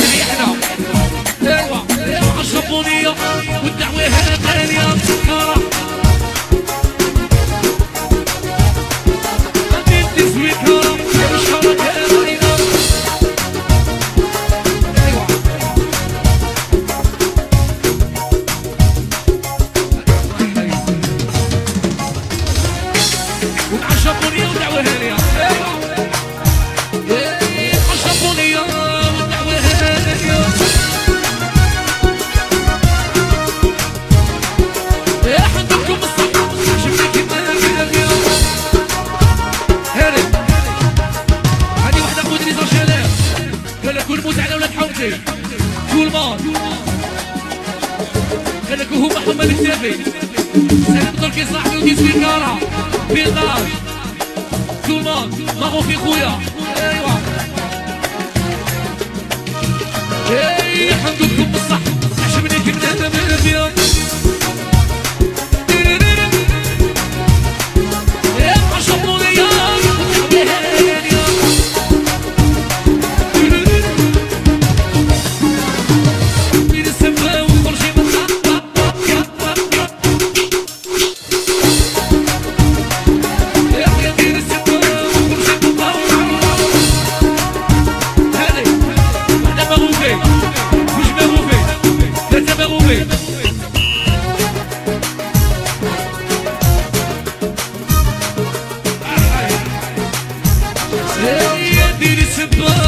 ريحنا ايوا ايوا الشبونية والدعوة هنا ثانية مسكرة انت موت على ولاد حومتي كل مار قال لك هو محمد الكتابي سلام تركي صاحبي ودي سويكارا بيضاج كومان مغوفي خويا ايوا movie. Hey, did it